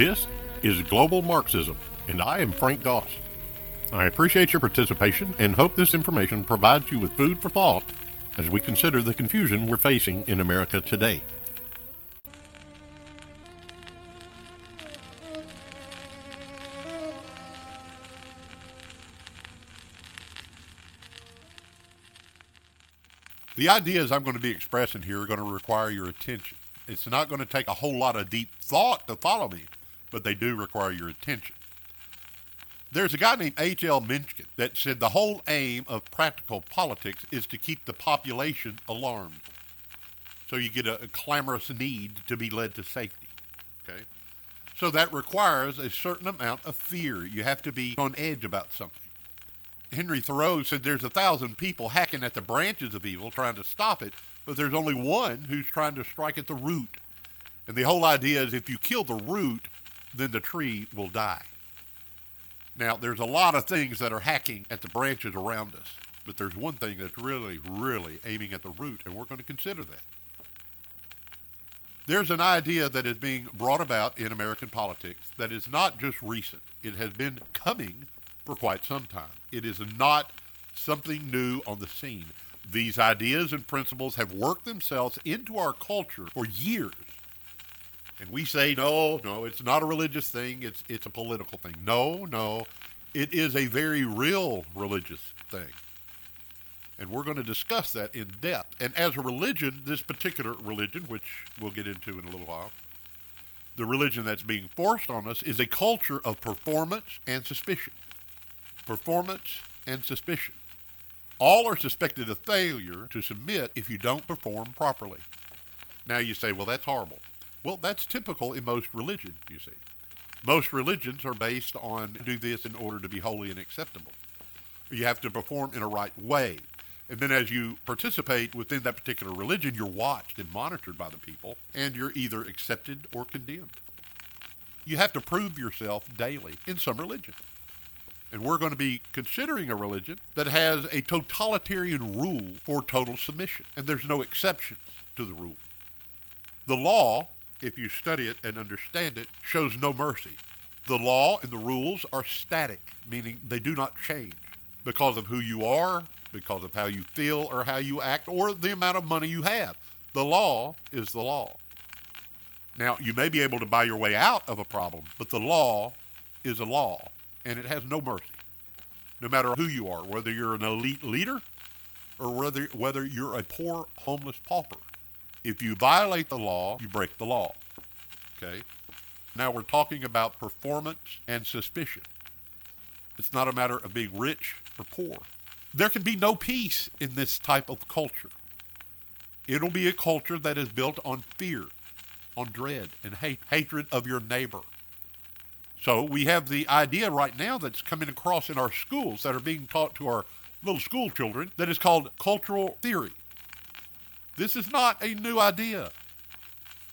This is Global Marxism, and I am Frank Goss. I appreciate your participation and hope this information provides you with food for thought as we consider the confusion we're facing in America today. The ideas I'm going to be expressing here are going to require your attention. It's not going to take a whole lot of deep thought to follow me, but they do require your attention. There's a guy named H.L. Mencken that said the whole aim of practical politics is to keep the population alarmed. So you get a, a clamorous need to be led to safety. Okay? So that requires a certain amount of fear. You have to be on edge about something. Henry Thoreau said there's a thousand people hacking at the branches of evil trying to stop it, but there's only one who's trying to strike at the root. And the whole idea is if you kill the root, then the tree will die. Now, there's a lot of things that are hacking at the branches around us, but there's one thing that's really, really aiming at the root, and we're going to consider that. There's an idea that is being brought about in American politics that is not just recent. It has been coming for quite some time. It is not something new on the scene. These ideas and principles have worked themselves into our culture for years. And we say, no, no, it's not a religious thing, it's, it's a political thing. No, no, it is a very real religious thing. And we're going to discuss that in depth. And as a religion, this particular religion, which we'll get into in a little while, the religion that's being forced on us is a culture of performance and suspicion performance, and suspicion. All are suspected of failure to submit if you don't perform properly. Now you say, well, that's horrible. Well, that's typical in most religions, you see. Most religions are based on do this in order to be holy and acceptable. You have to perform in a right way. And then as you participate within that particular religion, you're watched and monitored by the people, and you're either accepted or condemned. You have to prove yourself daily in some religion. And we're going to be considering a religion that has a totalitarian rule for total submission. And there's no exceptions to the rule. The law, if you study it and understand it, shows no mercy. The law and the rules are static, meaning they do not change because of who you are, because of how you feel or how you act, or the amount of money you have. The law is the law. Now, you may be able to buy your way out of a problem, but the law is a law and it has no mercy. No matter who you are, whether you're an elite leader or whether whether you're a poor homeless pauper. If you violate the law, you break the law. Okay? Now we're talking about performance and suspicion. It's not a matter of being rich or poor. There can be no peace in this type of culture. It'll be a culture that is built on fear, on dread, and hate, hatred of your neighbor. So we have the idea right now that's coming across in our schools that are being taught to our little school children that is called cultural theory. This is not a new idea.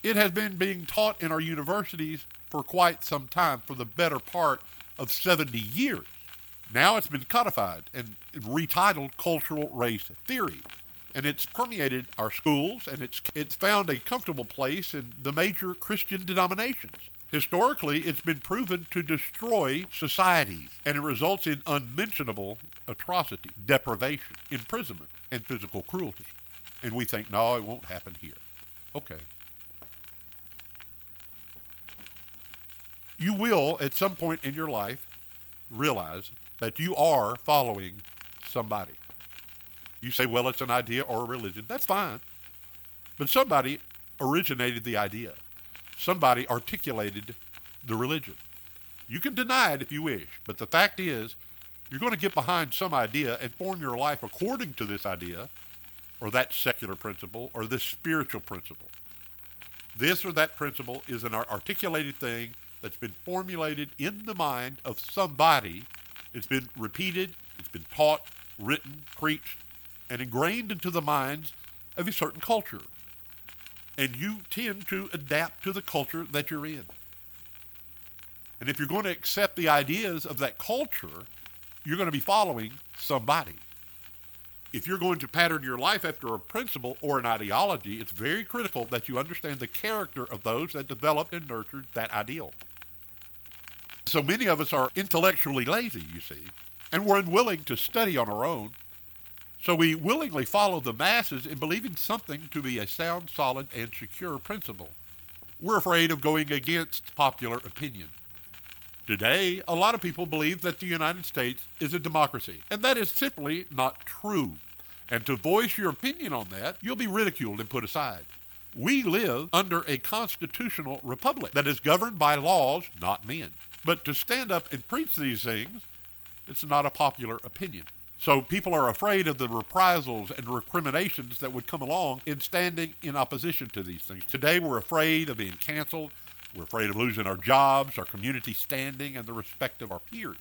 It has been being taught in our universities for quite some time, for the better part of 70 years. Now it's been codified and retitled critical race theory. And it's permeated our schools and it's, it's found a comfortable place in the major Christian denominations. Historically, it's been proven to destroy societies, and it results in unmentionable atrocity, deprivation, imprisonment, and physical cruelty. And we think, no, it won't happen here. Okay. You will, at some point in your life, realize that you are following somebody. You say, well, it's an idea or a religion. That's fine. But somebody originated the idea somebody articulated the religion. You can deny it if you wish, but the fact is, you're going to get behind some idea and form your life according to this idea, or that secular principle, or this spiritual principle. This or that principle is an articulated thing that's been formulated in the mind of somebody. It's been repeated, it's been taught, written, preached, and ingrained into the minds of a certain culture and you tend to adapt to the culture that you're in. And if you're going to accept the ideas of that culture, you're going to be following somebody. If you're going to pattern your life after a principle or an ideology, it's very critical that you understand the character of those that developed and nurtured that ideal. So many of us are intellectually lazy, you see, and we're unwilling to study on our own. So we willingly follow the masses in believing something to be a sound, solid, and secure principle. We're afraid of going against popular opinion. Today, a lot of people believe that the United States is a democracy, and that is simply not true. And to voice your opinion on that, you'll be ridiculed and put aside. We live under a constitutional republic that is governed by laws, not men. But to stand up and preach these things, it's not a popular opinion. So people are afraid of the reprisals and recriminations that would come along in standing in opposition to these things. Today we're afraid of being canceled. We're afraid of losing our jobs, our community standing, and the respect of our peers.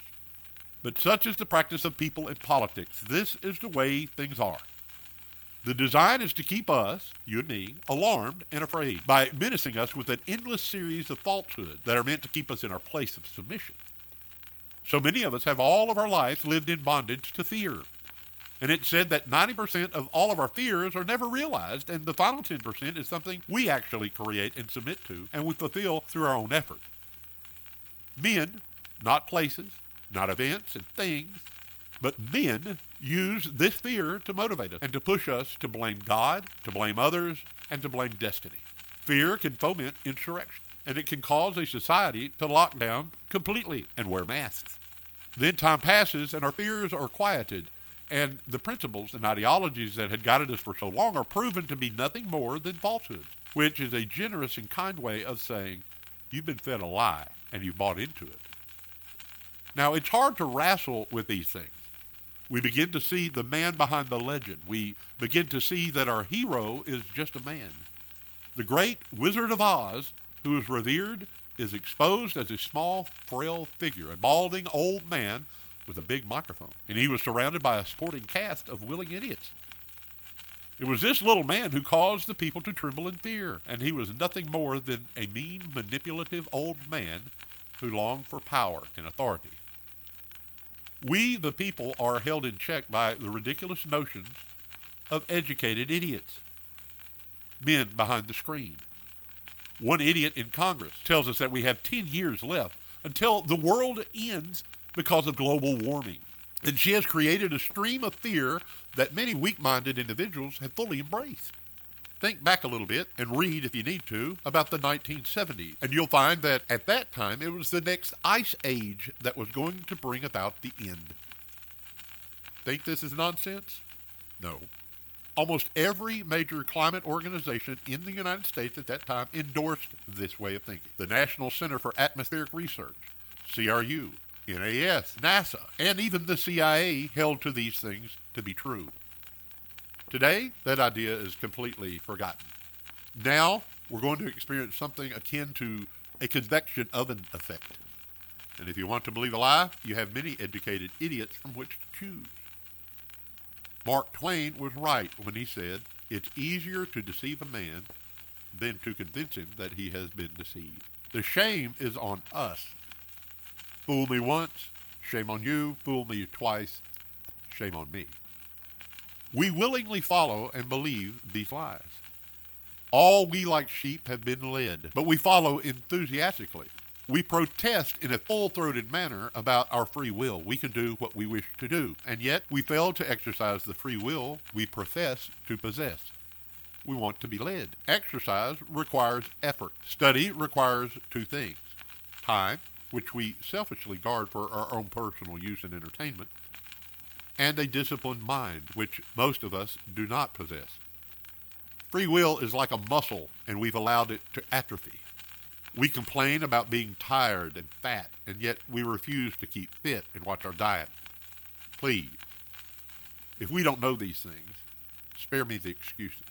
But such is the practice of people in politics. This is the way things are. The design is to keep us, you and me, alarmed and afraid by menacing us with an endless series of falsehoods that are meant to keep us in our place of submission. So many of us have all of our lives lived in bondage to fear. And it said that 90% of all of our fears are never realized, and the final 10% is something we actually create and submit to, and we fulfill through our own effort. Men, not places, not events and things, but men use this fear to motivate us and to push us to blame God, to blame others, and to blame destiny. Fear can foment insurrection, and it can cause a society to lock down completely and wear masks. Then time passes and our fears are quieted, and the principles and ideologies that had guided us for so long are proven to be nothing more than falsehoods, which is a generous and kind way of saying you've been fed a lie and you've bought into it. Now, it's hard to wrestle with these things. We begin to see the man behind the legend. We begin to see that our hero is just a man. The great Wizard of Oz, who is revered, is exposed as a small, frail figure, a balding old man with a big microphone. And he was surrounded by a sporting cast of willing idiots. It was this little man who caused the people to tremble in fear, and he was nothing more than a mean, manipulative old man who longed for power and authority. We, the people, are held in check by the ridiculous notions of educated idiots, men behind the screen. One idiot in Congress tells us that we have 10 years left until the world ends because of global warming. And she has created a stream of fear that many weak minded individuals have fully embraced. Think back a little bit and read, if you need to, about the 1970s, and you'll find that at that time it was the next ice age that was going to bring about the end. Think this is nonsense? No. Almost every major climate organization in the United States at that time endorsed this way of thinking. The National Center for Atmospheric Research, CRU, NAS, NASA, and even the CIA held to these things to be true. Today, that idea is completely forgotten. Now, we're going to experience something akin to a convection oven effect. And if you want to believe a lie, you have many educated idiots from which to choose. Mark Twain was right when he said, It's easier to deceive a man than to convince him that he has been deceived. The shame is on us. Fool me once, shame on you. Fool me twice, shame on me. We willingly follow and believe these lies. All we like sheep have been led, but we follow enthusiastically. We protest in a full throated manner about our free will. We can do what we wish to do, and yet we fail to exercise the free will we profess to possess. We want to be led. Exercise requires effort. Study requires two things time, which we selfishly guard for our own personal use and entertainment, and a disciplined mind, which most of us do not possess. Free will is like a muscle, and we've allowed it to atrophy. We complain about being tired and fat, and yet we refuse to keep fit and watch our diet. Please, if we don't know these things, spare me the excuses.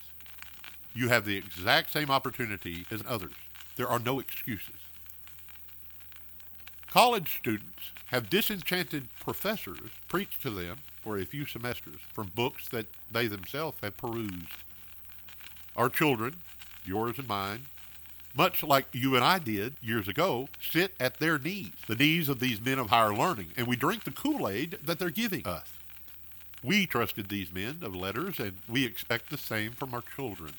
You have the exact same opportunity as others. There are no excuses. College students have disenchanted professors preach to them for a few semesters from books that they themselves have perused. Our children, yours and mine, much like you and I did years ago, sit at their knees, the knees of these men of higher learning, and we drink the Kool Aid that they're giving us. We trusted these men of letters, and we expect the same from our children.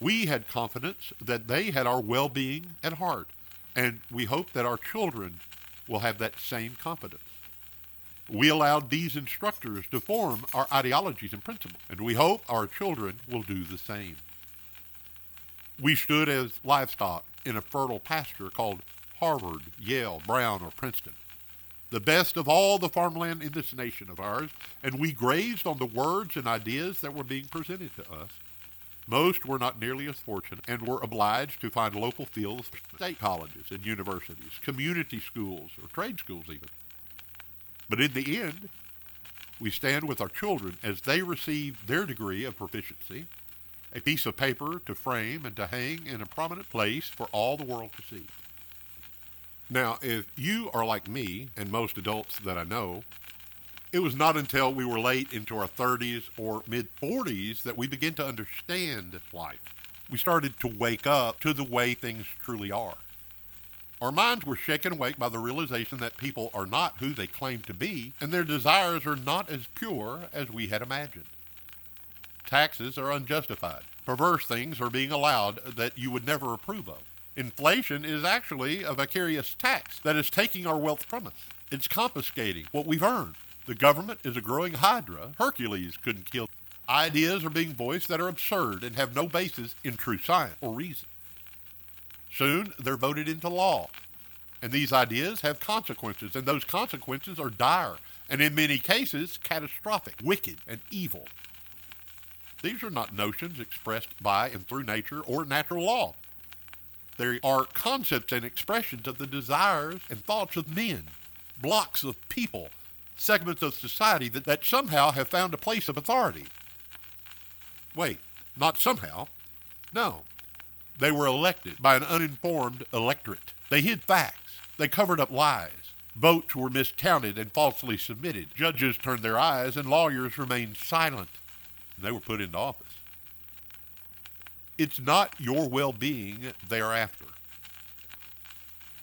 We had confidence that they had our well being at heart, and we hope that our children will have that same confidence. We allowed these instructors to form our ideologies and principles, and we hope our children will do the same. We stood as livestock in a fertile pasture called Harvard, Yale, Brown, or Princeton, the best of all the farmland in this nation of ours, and we grazed on the words and ideas that were being presented to us. Most were not nearly as fortunate and were obliged to find local fields for state colleges and universities, community schools, or trade schools even. But in the end, we stand with our children as they receive their degree of proficiency, a piece of paper to frame and to hang in a prominent place for all the world to see. Now, if you are like me and most adults that I know, it was not until we were late into our 30s or mid 40s that we began to understand life. We started to wake up to the way things truly are. Our minds were shaken awake by the realization that people are not who they claim to be, and their desires are not as pure as we had imagined. Taxes are unjustified. Perverse things are being allowed that you would never approve of. Inflation is actually a vicarious tax that is taking our wealth from us. It's confiscating what we've earned. The government is a growing hydra. Hercules couldn't kill. Ideas are being voiced that are absurd and have no basis in true science or reason. Soon they're voted into law. And these ideas have consequences, and those consequences are dire, and in many cases, catastrophic, wicked, and evil. These are not notions expressed by and through nature or natural law. They are concepts and expressions of the desires and thoughts of men, blocks of people, segments of society that, that somehow have found a place of authority. Wait, not somehow. No, they were elected by an uninformed electorate. They hid facts. They covered up lies. Votes were miscounted and falsely submitted. Judges turned their eyes and lawyers remained silent. They were put into office. It's not your well being they are after.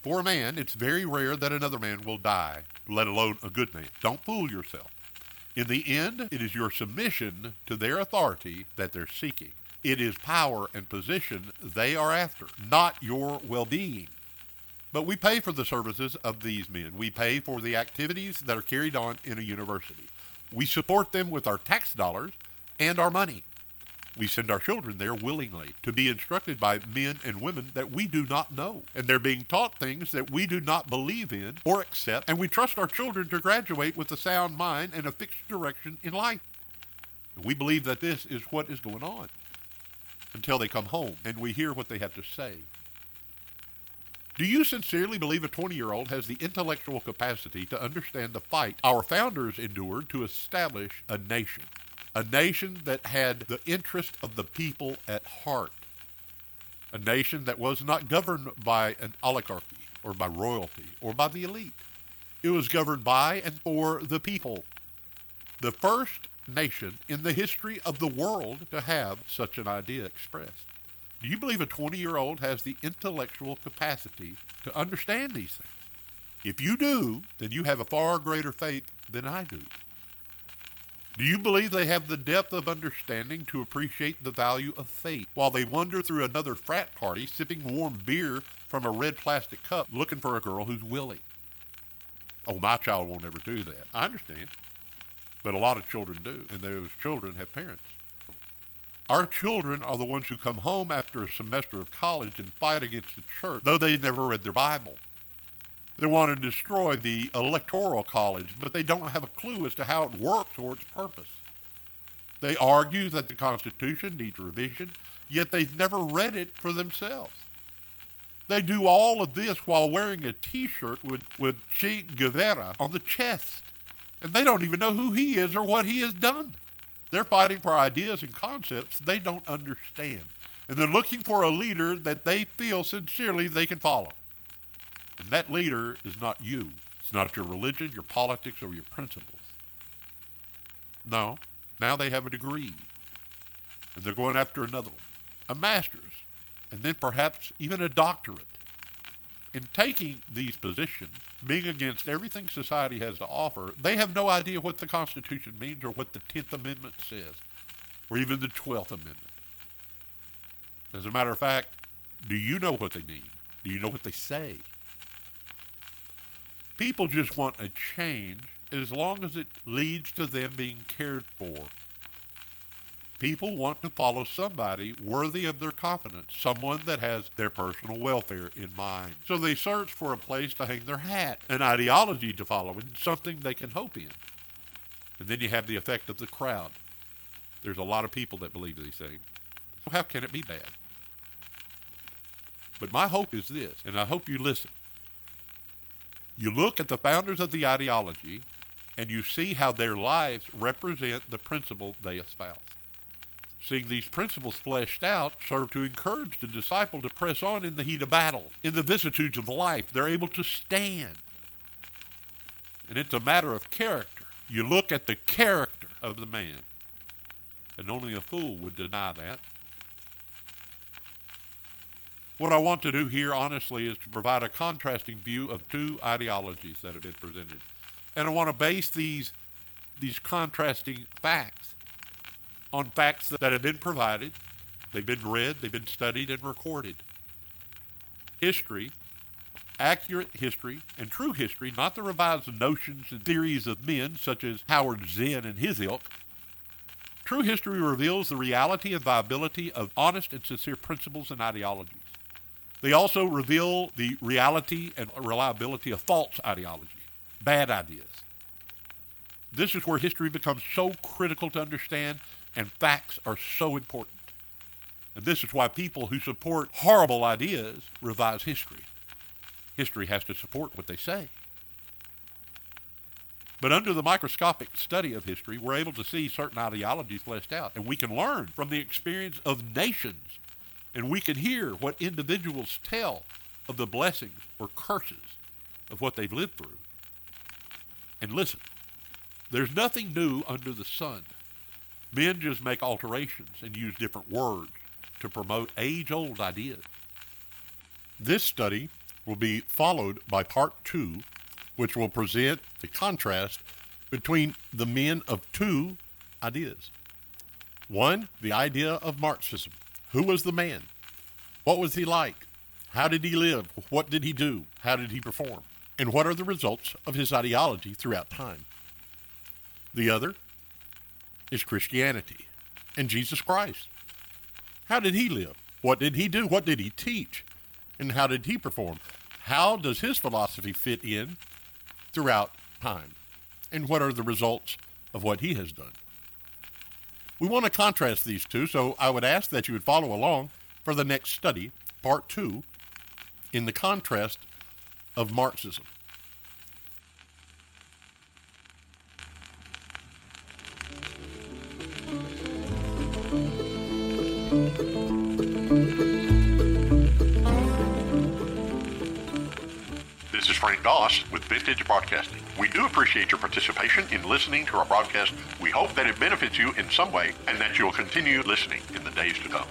For a man, it's very rare that another man will die, let alone a good man. Don't fool yourself. In the end, it is your submission to their authority that they're seeking. It is power and position they are after, not your well being. But we pay for the services of these men. We pay for the activities that are carried on in a university. We support them with our tax dollars and our money. We send our children there willingly to be instructed by men and women that we do not know. And they're being taught things that we do not believe in or accept. And we trust our children to graduate with a sound mind and a fixed direction in life. And we believe that this is what is going on until they come home and we hear what they have to say. Do you sincerely believe a 20 year old has the intellectual capacity to understand the fight our founders endured to establish a nation? A nation that had the interest of the people at heart. A nation that was not governed by an oligarchy or by royalty or by the elite. It was governed by and for the people. The first nation in the history of the world to have such an idea expressed. Do you believe a 20 year old has the intellectual capacity to understand these things? If you do, then you have a far greater faith than I do. Do you believe they have the depth of understanding to appreciate the value of faith while they wander through another frat party sipping warm beer from a red plastic cup looking for a girl who's willing? Oh, my child won't ever do that. I understand. But a lot of children do, and those children have parents. Our children are the ones who come home after a semester of college and fight against the church, though they never read their Bible. They want to destroy the electoral college, but they don't have a clue as to how it works or its purpose. They argue that the Constitution needs revision, yet they've never read it for themselves. They do all of this while wearing a T-shirt with, with Che Guevara on the chest and they don't even know who he is or what he has done. They're fighting for ideas and concepts they don't understand. And they're looking for a leader that they feel sincerely they can follow. And that leader is not you. It's not your religion, your politics, or your principles. No. Now they have a degree. And they're going after another one. A master's. And then perhaps even a doctorate in taking these positions, being against everything society has to offer, they have no idea what the Constitution means or what the 10th Amendment says, or even the 12th Amendment. As a matter of fact, do you know what they mean? Do you know what they say? People just want a change as long as it leads to them being cared for. People want to follow somebody worthy of their confidence, someone that has their personal welfare in mind. So they search for a place to hang their hat, an ideology to follow, and something they can hope in. And then you have the effect of the crowd. There's a lot of people that believe these things. How can it be bad? But my hope is this, and I hope you listen. You look at the founders of the ideology and you see how their lives represent the principle they espouse. Seeing these principles fleshed out serve to encourage the disciple to press on in the heat of battle. In the vicissitudes of life, they're able to stand. And it's a matter of character. You look at the character of the man, and only a fool would deny that. What I want to do here, honestly, is to provide a contrasting view of two ideologies that have been presented. And I want to base these, these contrasting facts on facts that have been provided, they've been read, they've been studied and recorded. History, accurate history, and true history, not the revised notions and theories of men such as Howard Zinn and his ilk. True history reveals the reality and viability of honest and sincere principles and ideologies. They also reveal the reality and reliability of false ideology, bad ideas. This is where history becomes so critical to understand and facts are so important. And this is why people who support horrible ideas revise history. History has to support what they say. But under the microscopic study of history, we're able to see certain ideologies fleshed out, and we can learn from the experience of nations, and we can hear what individuals tell of the blessings or curses of what they've lived through. And listen, there's nothing new under the sun. Men just make alterations and use different words to promote age old ideas. This study will be followed by part two, which will present the contrast between the men of two ideas. One, the idea of Marxism. Who was the man? What was he like? How did he live? What did he do? How did he perform? And what are the results of his ideology throughout time? The other, is Christianity and Jesus Christ. How did he live? What did he do? What did he teach? And how did he perform? How does his philosophy fit in throughout time? And what are the results of what he has done? We want to contrast these two, so I would ask that you would follow along for the next study, part two, in the contrast of Marxism. This is Frank Doss with Vintage Broadcasting. We do appreciate your participation in listening to our broadcast. We hope that it benefits you in some way and that you'll continue listening in the days to come.